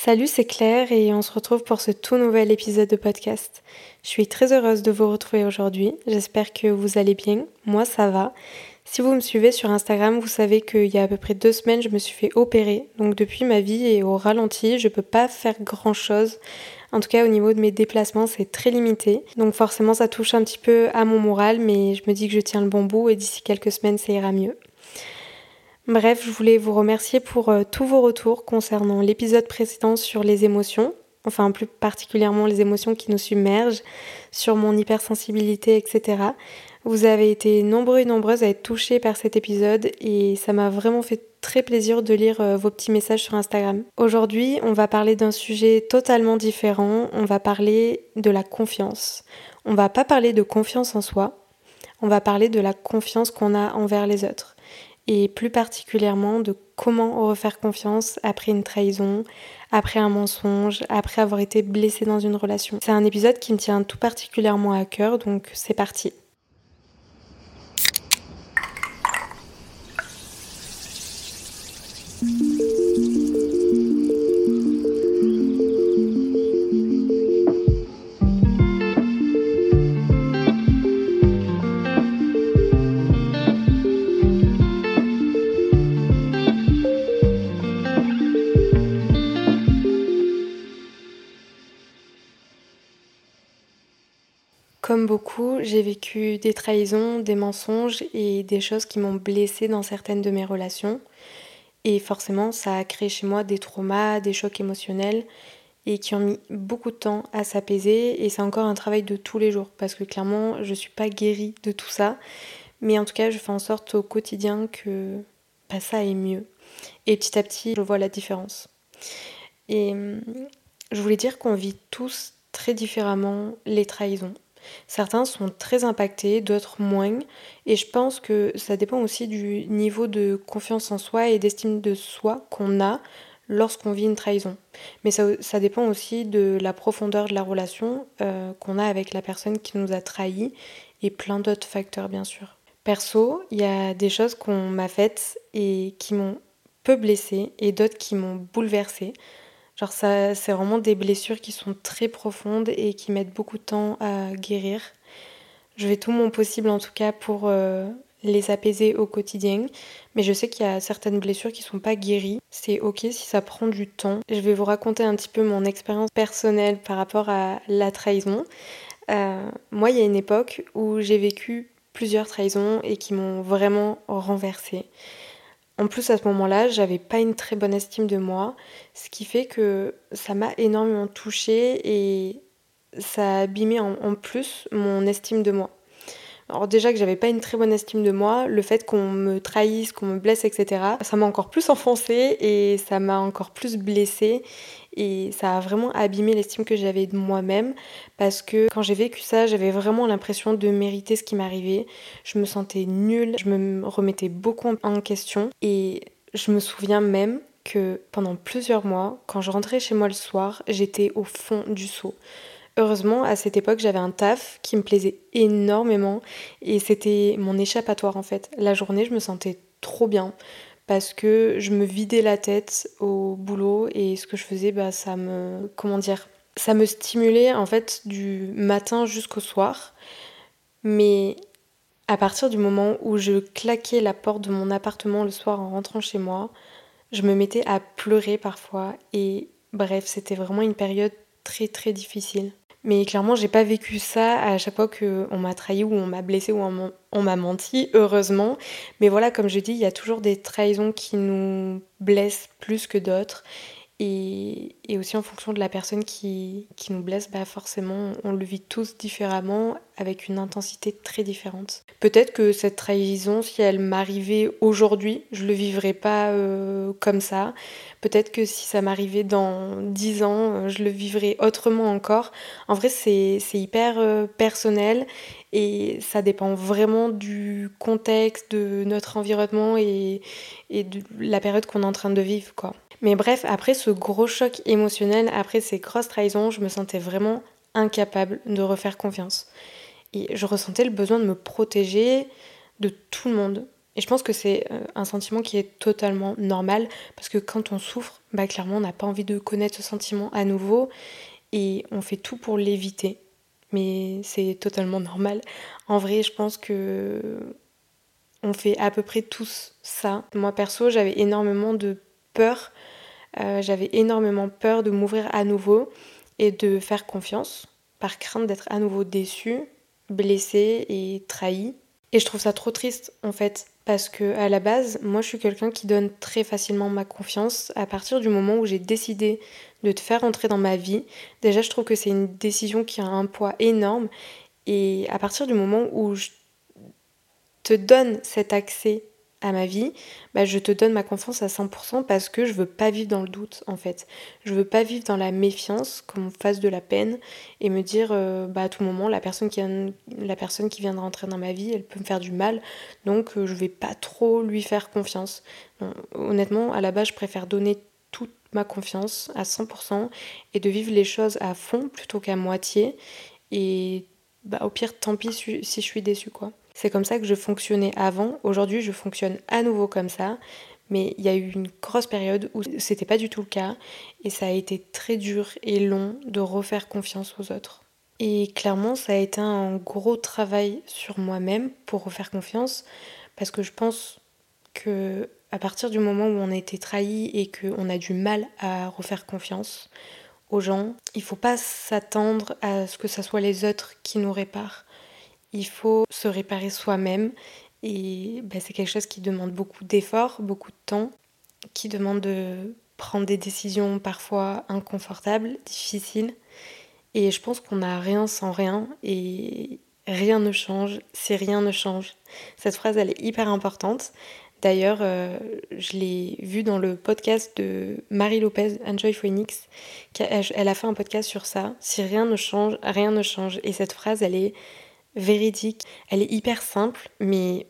Salut, c'est Claire et on se retrouve pour ce tout nouvel épisode de podcast. Je suis très heureuse de vous retrouver aujourd'hui. J'espère que vous allez bien. Moi, ça va. Si vous me suivez sur Instagram, vous savez qu'il y a à peu près deux semaines, je me suis fait opérer. Donc depuis, ma vie est au ralenti. Je peux pas faire grand chose. En tout cas, au niveau de mes déplacements, c'est très limité. Donc forcément, ça touche un petit peu à mon moral, mais je me dis que je tiens le bon bout et d'ici quelques semaines, ça ira mieux. Bref, je voulais vous remercier pour euh, tous vos retours concernant l'épisode précédent sur les émotions, enfin plus particulièrement les émotions qui nous submergent, sur mon hypersensibilité, etc. Vous avez été nombreux et nombreuses à être touchés par cet épisode et ça m'a vraiment fait très plaisir de lire euh, vos petits messages sur Instagram. Aujourd'hui, on va parler d'un sujet totalement différent, on va parler de la confiance. On va pas parler de confiance en soi, on va parler de la confiance qu'on a envers les autres et plus particulièrement de comment refaire confiance après une trahison, après un mensonge, après avoir été blessé dans une relation. C'est un épisode qui me tient tout particulièrement à cœur, donc c'est parti. Beaucoup, j'ai vécu des trahisons, des mensonges et des choses qui m'ont blessée dans certaines de mes relations. Et forcément, ça a créé chez moi des traumas, des chocs émotionnels et qui ont mis beaucoup de temps à s'apaiser. Et c'est encore un travail de tous les jours parce que clairement, je suis pas guérie de tout ça. Mais en tout cas, je fais en sorte au quotidien que bah, ça aille mieux. Et petit à petit, je vois la différence. Et hum, je voulais dire qu'on vit tous très différemment les trahisons. Certains sont très impactés, d'autres moins. Et je pense que ça dépend aussi du niveau de confiance en soi et d'estime de soi qu'on a lorsqu'on vit une trahison. Mais ça, dépend aussi de la profondeur de la relation euh, qu'on a avec la personne qui nous a trahis et plein d'autres facteurs bien sûr. Perso, il y a des choses qu'on m'a faites et qui m'ont peu blessée et d'autres qui m'ont bouleversée. Genre ça, c'est vraiment des blessures qui sont très profondes et qui mettent beaucoup de temps à guérir. Je fais tout mon possible en tout cas pour euh, les apaiser au quotidien, mais je sais qu'il y a certaines blessures qui sont pas guéries. C'est ok si ça prend du temps. Je vais vous raconter un petit peu mon expérience personnelle par rapport à la trahison. Euh, moi, il y a une époque où j'ai vécu plusieurs trahisons et qui m'ont vraiment renversée. En plus, à ce moment-là, j'avais pas une très bonne estime de moi, ce qui fait que ça m'a énormément touchée et ça a abîmé en, plus mon estime de moi. Alors déjà que j'avais pas une très bonne estime de moi, le fait qu'on me trahisse, qu'on me blesse, etc., ça m'a encore plus enfoncé et ça m'a encore plus blessée et ça a vraiment abîmé l'estime que j'avais de moi-même parce que quand j'ai vécu ça, j'avais vraiment l'impression de mériter ce qui m'arrivait. Je me sentais nulle, je me remettais beaucoup en question et Je me souviens même que pendant plusieurs mois, quand je rentrais chez moi le soir, j'étais au fond du seau. Heureusement, à cette époque, j'avais un taf qui me plaisait énormément et c'était mon échappatoire en fait. La journée, je me sentais trop bien parce que je me vidais la tête au boulot et ce que je faisais, bah, ça me. Comment dire Ça me stimulait en fait du matin jusqu'au soir. Mais à partir du moment où je claquais la porte de mon appartement le soir en rentrant chez moi, je me mettais à pleurer parfois et bref, c'était vraiment une période très très difficile. Mais clairement, j'ai pas vécu ça à chaque fois qu'on m'a trahi ou on m'a blessé ou on m'a menti, heureusement. Mais voilà, comme je dis, il y a toujours des trahisons qui nous blessent plus que d'autres. Et, aussi en fonction de la personne qui, qui, nous blesse, bah forcément on le vit tous différemment avec une intensité très différente. Peut-être que cette trahison, si elle m'arrivait aujourd'hui, je le vivrais pas euh, comme ça. Peut-être que si ça m'arrivait dans 10 ans, euh, je le vivrais autrement encore. En vrai, c'est hyper euh, personnel et ça dépend vraiment du contexte, de notre environnement et, et de la période qu'on est en train de vivre, quoi. Mais bref, après ce gros choc émotionnel, après ces grosses trahisons, je me sentais vraiment incapable de refaire confiance. Et je ressentais le besoin de me protéger de tout le monde. Et je pense que c'est euh, un sentiment qui est totalement normal, parce que quand on souffre, bah clairement on n'a pas envie de connaître ce sentiment à nouveau, et on fait tout pour l'éviter. Mais c'est totalement normal. En vrai, je pense que on fait à peu près tous ça. Moi perso, j'avais énormément de peur euh, j'avais énormément peur de m'ouvrir à nouveau et de faire confiance, par crainte d'être à nouveau déçue, blessée et trahie. Et je trouve ça trop triste en fait, parce que à la base, moi je suis quelqu'un qui donne très facilement ma confiance à partir du moment où j'ai décidé de te faire entrer dans ma vie. Déjà, je trouve que c'est une décision qui a un poids énorme. Et à partir du moment où je te donne cet accès à ma vie, bah, je te donne ma confiance à 100% parce que je veux pas vivre dans le doute en fait. Je veux pas vivre dans la méfiance, qu'on me fasse de la peine et me dire euh, bah, à tout moment la personne, qui vient, la personne qui de rentrer dans ma vie, elle peut me faire du mal, donc euh, je vais pas trop lui faire confiance. honnêtement, à la base, je préfère donner toute ma confiance à 100% et de vivre les choses à fond plutôt qu'à moitié. Et bah, au pire, tant pis si je suis déçue quoi. C'est comme ça que je fonctionnais avant. Aujourd'hui, je fonctionne à nouveau comme ça. Mais il y a eu une grosse période où c'était pas du tout le cas. Et ça a été très dur et long de refaire confiance aux autres. Et clairement, ça a été un gros travail sur moi-même pour refaire confiance. Parce que je pense que à partir du moment où on a été trahi et qu'on a du mal à refaire confiance aux gens, il faut pas s'attendre à ce que ce soit les autres qui nous réparent. Il faut se réparer soi-même et bah, c'est quelque chose qui demande beaucoup d'efforts, beaucoup de temps, qui demande de prendre des décisions parfois inconfortables, difficiles. Et je pense qu'on n'a rien sans rien et rien ne change si rien ne change. Cette phrase, elle est hyper importante. D'ailleurs, euh, je l'ai vue dans le podcast de Marie Lopez, Enjoy Phoenix. Elle a fait un podcast sur ça. Si rien ne change, rien ne change. Et cette phrase, elle est véridique. Elle est hyper simple, mais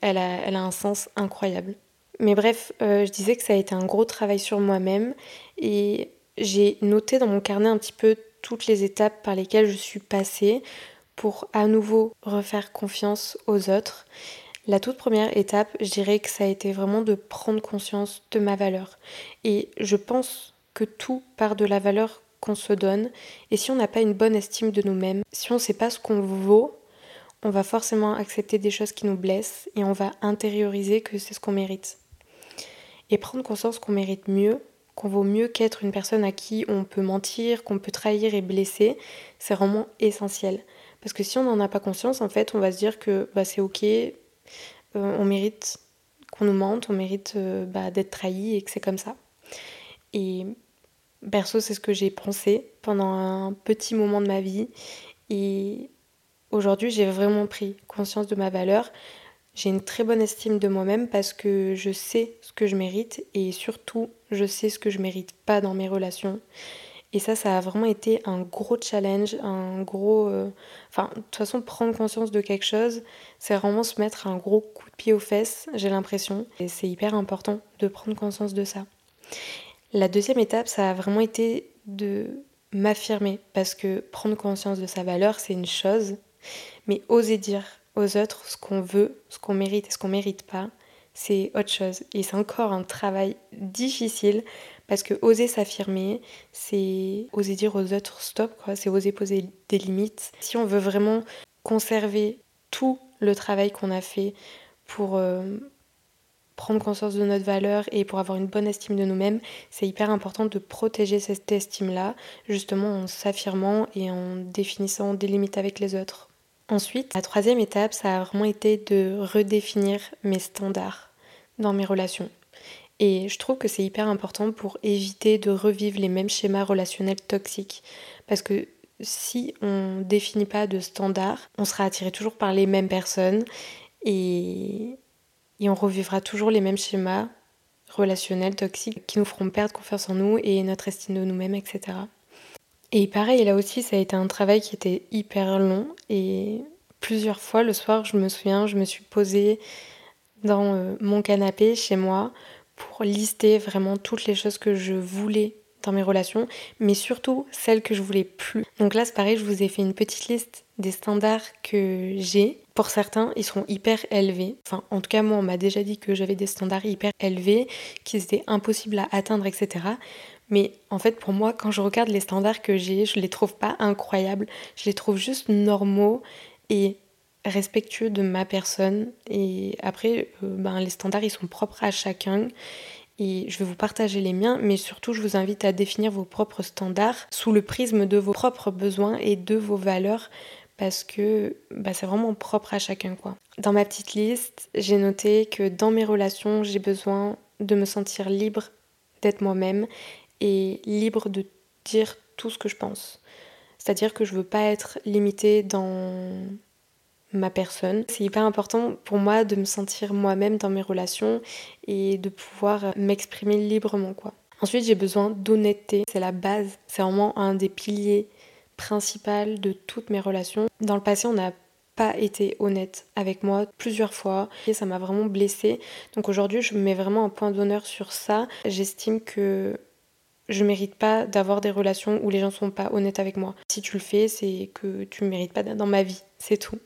elle, a, elle, a, un sens incroyable. Mais bref, euh, je disais que ça a été un gros travail sur moi-même et j'ai noté dans mon carnet un petit peu toutes les étapes par lesquelles je suis passée pour à nouveau refaire confiance aux autres. La toute première étape, je dirais que ça a été vraiment de prendre conscience de ma valeur. Et je pense que tout part de la valeur qu'on se donne. Et si on n'a pas une bonne estime de nous-mêmes, si on ne sait pas ce qu'on vaut, on va forcément accepter des choses qui nous blessent et on va intérioriser que c'est ce qu'on mérite. Et prendre conscience qu'on mérite mieux, qu'on vaut mieux qu'être une personne à qui on peut mentir, qu'on peut trahir et blesser, c'est vraiment essentiel. Parce que si on n'en a pas conscience, en fait, on va se dire que bah, c'est ok, euh, on mérite qu'on nous mente, on mérite euh, bah, d'être trahi et que c'est comme ça. Perso, c'est ce que j'ai pensé pendant un petit moment de ma vie. Et aujourd'hui, j'ai vraiment pris conscience de ma valeur. J'ai une très bonne estime de moi-même parce que je sais ce que je mérite et surtout, je sais ce que je mérite pas dans mes relations. Et ça, ça a vraiment été un gros challenge, un gros... euh, Enfin, de toute façon, prendre conscience de quelque chose, c'est vraiment se mettre un gros coup de pied aux fesses, j'ai l'impression. Et c'est hyper important de prendre conscience de ça. La deuxième étape, ça a vraiment été de m'affirmer, parce que prendre conscience de sa valeur, c'est une chose, mais oser dire aux autres ce qu'on veut, ce qu'on mérite et ce qu'on mérite pas, c'est autre chose. Et c'est encore un travail difficile parce que oser s'affirmer, c'est oser dire aux autres stop. C'est oser poser des limites. Si on veut vraiment conserver tout le travail qu'on a fait pour euh, prendre conscience de notre valeur et pour avoir une bonne estime de nous-mêmes, c'est hyper important de protéger cette estime-là, justement en s'affirmant et en définissant des limites avec les autres. Ensuite, la troisième étape, ça a vraiment été de redéfinir mes standards dans mes relations. Et je trouve que c'est hyper important pour éviter de revivre les mêmes schémas relationnels toxiques. Parce que si on ne définit pas de standards, on sera attiré toujours par les mêmes personnes et, et on revivra toujours les mêmes schémas relationnels toxiques qui nous feront perdre confiance en nous et notre estime de nous-mêmes, etc. Et pareil, là aussi, ça a été un travail qui était hyper long et plusieurs fois le soir, je me souviens, je me suis posée dans euh, mon canapé chez moi pour lister vraiment toutes les choses que je voulais dans mes relations, mais surtout celles que je voulais plus. Donc là, c'est pareil, je vous ai fait une petite liste des standards que j'ai. Pour certains, ils seront hyper élevés. Enfin, en tout cas, moi, on m'a déjà dit que j'avais des standards hyper élevés, qu'ils étaient impossibles à atteindre, etc. Mais en fait, pour moi, quand je regarde les standards que j'ai, je les trouve pas incroyables. Je les trouve juste normaux et respectueux de ma personne. Et après, euh, ben, les standards, ils sont propres à chacun. Et je vais vous partager les miens, mais surtout, je vous invite à définir vos propres standards sous le prisme de vos propres besoins et de vos valeurs parce que bah, c'est vraiment propre à chacun quoi. Dans ma petite liste, j'ai noté que dans mes relations, j'ai besoin de me sentir libre d'être moi-même et libre de dire tout ce que je pense. C'est-à-dire que je veux pas être limitée dans ma personne. C'est hyper important pour moi de me sentir moi-même dans mes relations et de pouvoir m'exprimer librement. Ensuite, j'ai besoin d'honnêteté, c'est la base, c'est vraiment un des piliers principaux de toutes mes relations. Dans le passé, on n'a pas été honnête avec moi plusieurs fois et ça m'a vraiment blessée. Donc aujourd'hui, je mets vraiment un point d'honneur sur ça. J'estime que je mérite pas d'avoir des relations où les gens sont pas honnêtes avec moi. Si tu le fais, c'est que tu mérites pas dans ma vie, c'est tout.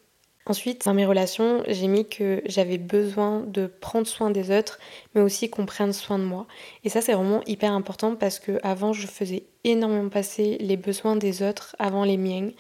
Ensuite, dans mes relations, j'ai mis que j'avais besoin de prendre soin des autres, mais aussi qu'on prenne soin de moi. Et ça, c'est vraiment hyper important parce que avant, je faisais énormément passer les besoins des autres avant les miens.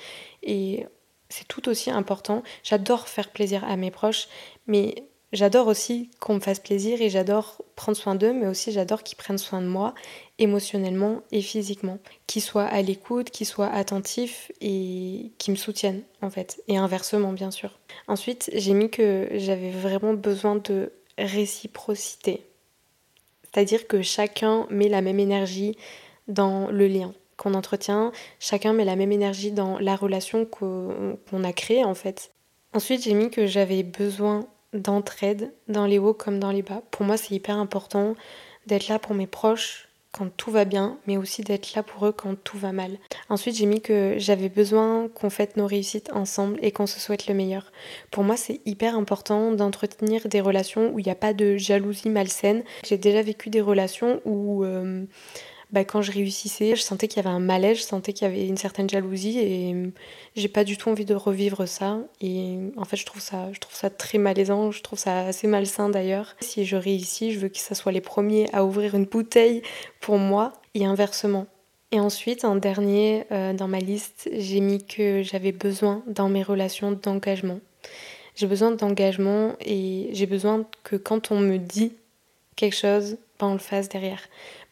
Et c'est tout aussi important. J'adore faire plaisir à mes proches, mais j'adore aussi qu'on me fasse plaisir et j'adore prendre soin d'eux, mais aussi j'adore qu'ils prennent soin de moi émotionnellement et physiquement, qu'ils soient à l'écoute, qu'ils soient attentifs et qu'ils me soutiennent en fait, et inversement bien sûr. Ensuite, j'ai mis que j'avais vraiment besoin de réciprocité, c'est-à-dire que chacun met la même énergie dans le lien qu'on entretient, chacun met la même énergie dans la relation qu'on a créée en fait. Ensuite, j'ai mis que j'avais besoin d'entraide dans les hauts comme dans les bas. Pour moi, c'est hyper important d'être là pour mes proches quand tout va bien, mais aussi d'être là pour eux quand tout va mal. Ensuite, j'ai mis que j'avais besoin qu'on fête nos réussites ensemble et qu'on se souhaite le meilleur. Pour moi, c'est hyper important d'entretenir des relations où il n'y a pas de jalousie malsaine. J'ai déjà vécu des relations où... Euh, bah, quand je réussissais, je sentais qu'il y avait un malaise, je sentais qu'il y avait une certaine jalousie et j'ai pas du tout envie de revivre ça. Et en fait, je trouve ça, je trouve ça très malaisant, je trouve ça assez malsain d'ailleurs. Si je réussis, je veux que ça soit les premiers à ouvrir une bouteille pour moi et inversement. Et ensuite, en dernier euh, dans ma liste, j'ai mis que j'avais besoin dans mes relations d'engagement. J'ai besoin d'engagement et j'ai besoin que quand on me dit quelque chose, ben on le fasse derrière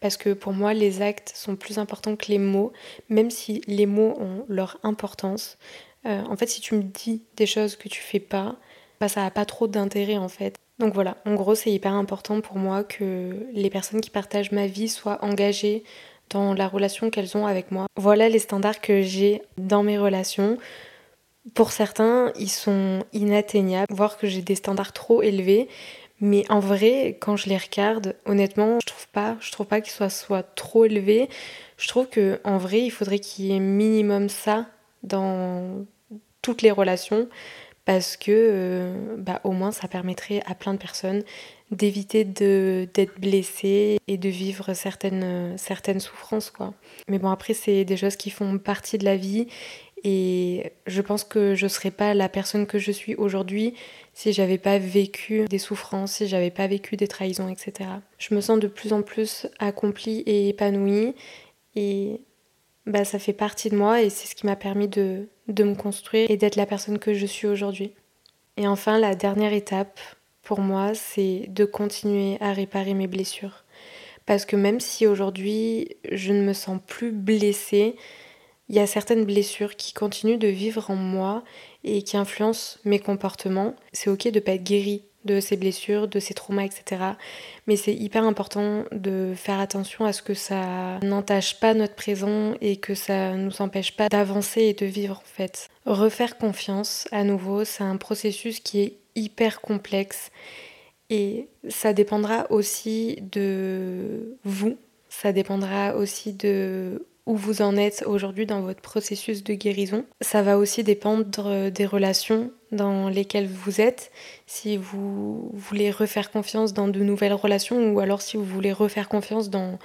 parce que pour moi les actes sont plus importants que les mots, même si les mots ont leur importance. Euh, en fait, si tu me dis des choses que tu fais pas, bah, ça n'a pas trop d'intérêt en fait. Donc voilà, en gros, c'est hyper important pour moi que les personnes qui partagent ma vie soient engagées dans la relation qu'elles ont avec moi. Voilà les standards que j'ai dans mes relations. Pour certains, ils sont inatteignables, voire que j'ai des standards trop élevés, Mais en vrai, quand je les regarde, honnêtement, je trouve pas, je trouve pas qu'ils soient, soit trop élevés. Je trouve que en vrai, il faudrait qu'il y ait minimum ça dans toutes les relations parce que euh, bah, au moins ça permettrait à plein de personnes d'éviter d'être blessées et de vivre certaines, certaines souffrances quoi. Mais bon après c'est des choses qui font partie de la vie et je pense que je serais pas la personne que je suis aujourd'hui si j'avais pas vécu des souffrances, si j'avais pas vécu des trahisons, etc. Je me sens de plus en plus accomplie et épanouie et bah, ça fait partie de moi et c'est ce qui m'a permis de, de me construire et d'être la personne que je suis aujourd'hui. Et enfin, la dernière étape pour moi, c'est de continuer à réparer mes blessures. Parce que même si aujourd'hui je ne me sens plus blessée, il y a certaines blessures qui continuent de vivre en moi et qui influencent mes comportements. C'est ok de pas être guéri de ces blessures, de ces traumas, etc. Mais c'est hyper important de faire attention à ce que ça n'entache pas notre présent et que ça ne nous empêche pas d'avancer et de vivre en fait. Refaire confiance à nouveau, c'est un processus qui est hyper complexe et ça dépendra aussi de vous, ça dépendra aussi de où vous en êtes aujourd'hui dans votre processus de guérison. Ça va aussi dépendre des relations dans lesquelles vous êtes, si vous voulez refaire confiance dans de nouvelles relations ou alors si vous voulez refaire confiance dans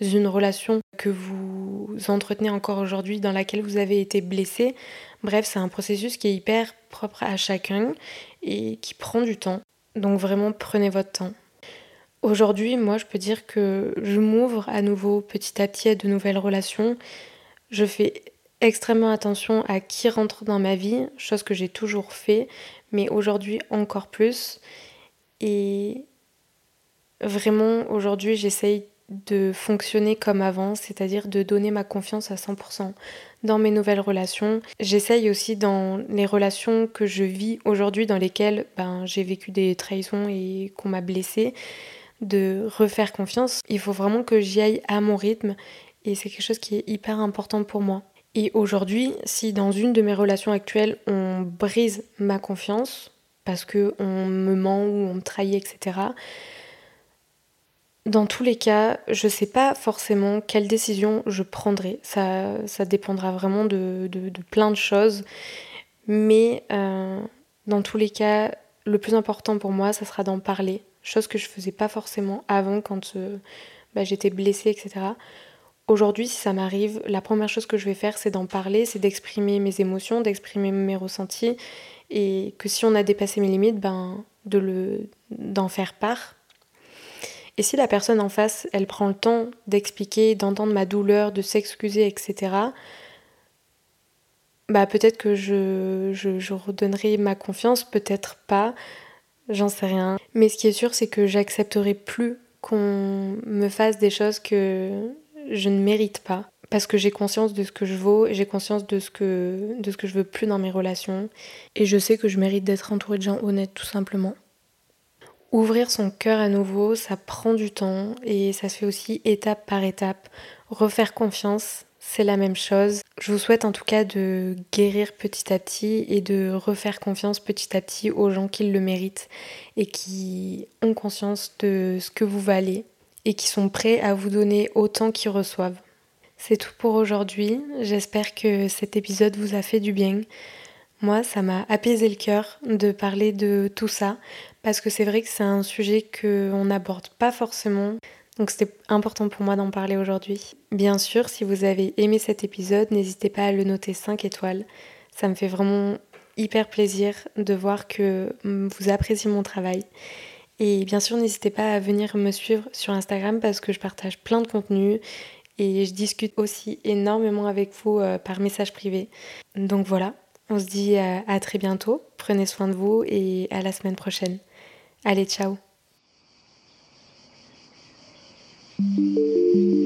une relation que vous entretenez encore aujourd'hui dans laquelle vous avez été blessé. Bref, c'est un processus qui est hyper propre à chacun et qui prend du temps. Donc vraiment prenez votre temps. Aujourd'hui, moi, je peux dire que je m'ouvre à nouveau petit à petit à de nouvelles relations. Je fais extrêmement attention à qui rentre dans ma vie, chose que j'ai toujours fait, mais aujourd'hui encore plus. Et vraiment, aujourd'hui, j'essaye de fonctionner comme avant, c'est-à-dire de donner ma confiance à 100% dans mes nouvelles relations. J'essaye aussi dans les relations que je vis aujourd'hui, dans lesquelles ben, j'ai vécu des trahisons et qu'on m'a blessée, de refaire confiance. Il faut vraiment que j'y aille à mon rythme et c'est quelque chose qui est hyper important pour moi. Et aujourd'hui, si dans une de mes relations actuelles, on brise ma confiance parce que on me ment ou on me trahit, etc. Dans tous les cas, je ne sais pas forcément quelle décision je prendrai. Ça, ça dépendra vraiment de, plein de choses. Mais euh, dans tous les cas, le plus important pour moi, ça sera d'en parler, chose que je faisais pas forcément avant quand euh, bah, j'étais blessée, etc. Aujourd'hui, si ça m'arrive, la première chose que je vais faire, c'est d'en parler, c'est d'exprimer mes émotions, d'exprimer mes ressentis, et que si on a dépassé mes limites, ben, de le, d'en faire part. Et si la personne en face, elle prend le temps d'expliquer, d'entendre ma douleur, de s'excuser, etc., bah peut-être que je, je, je redonnerai ma confiance, peut-être pas. J'en sais rien. Mais ce qui est sûr, c'est que j'accepterai plus qu'on me fasse des choses que je ne mérite pas. Parce que j'ai conscience de ce que je vaux, j'ai conscience de ce, que, de ce que je veux plus dans mes relations. Et je sais que je mérite d'être entourée de gens honnêtes, tout simplement. Ouvrir son cœur à nouveau, ça prend du temps et ça se fait aussi étape par étape. Refaire confiance, c'est la même chose. Je vous souhaite en tout cas de guérir petit à petit et de refaire confiance petit à petit aux gens qui le méritent et qui ont conscience de ce que vous valez et qui sont prêts à vous donner autant qu'ils reçoivent. C'est tout pour aujourd'hui. J'espère que cet épisode vous a fait du bien. Moi, ça m'a apaisé le cœur de parler de tout ça parce que c'est vrai que c'est un sujet qu'on n'aborde pas forcément. Donc c'était important pour moi d'en parler aujourd'hui. Bien sûr, si vous avez aimé cet épisode, n'hésitez pas à le noter 5 étoiles. Ça me fait vraiment hyper plaisir de voir que vous appréciez mon travail. Et bien sûr, n'hésitez pas à venir me suivre sur Instagram parce que je partage plein de contenus et je discute aussi énormément avec vous euh, par message privé. Donc voilà, on se dit à, à très bientôt. Prenez soin de vous et à la semaine prochaine. Allez, ciao thank you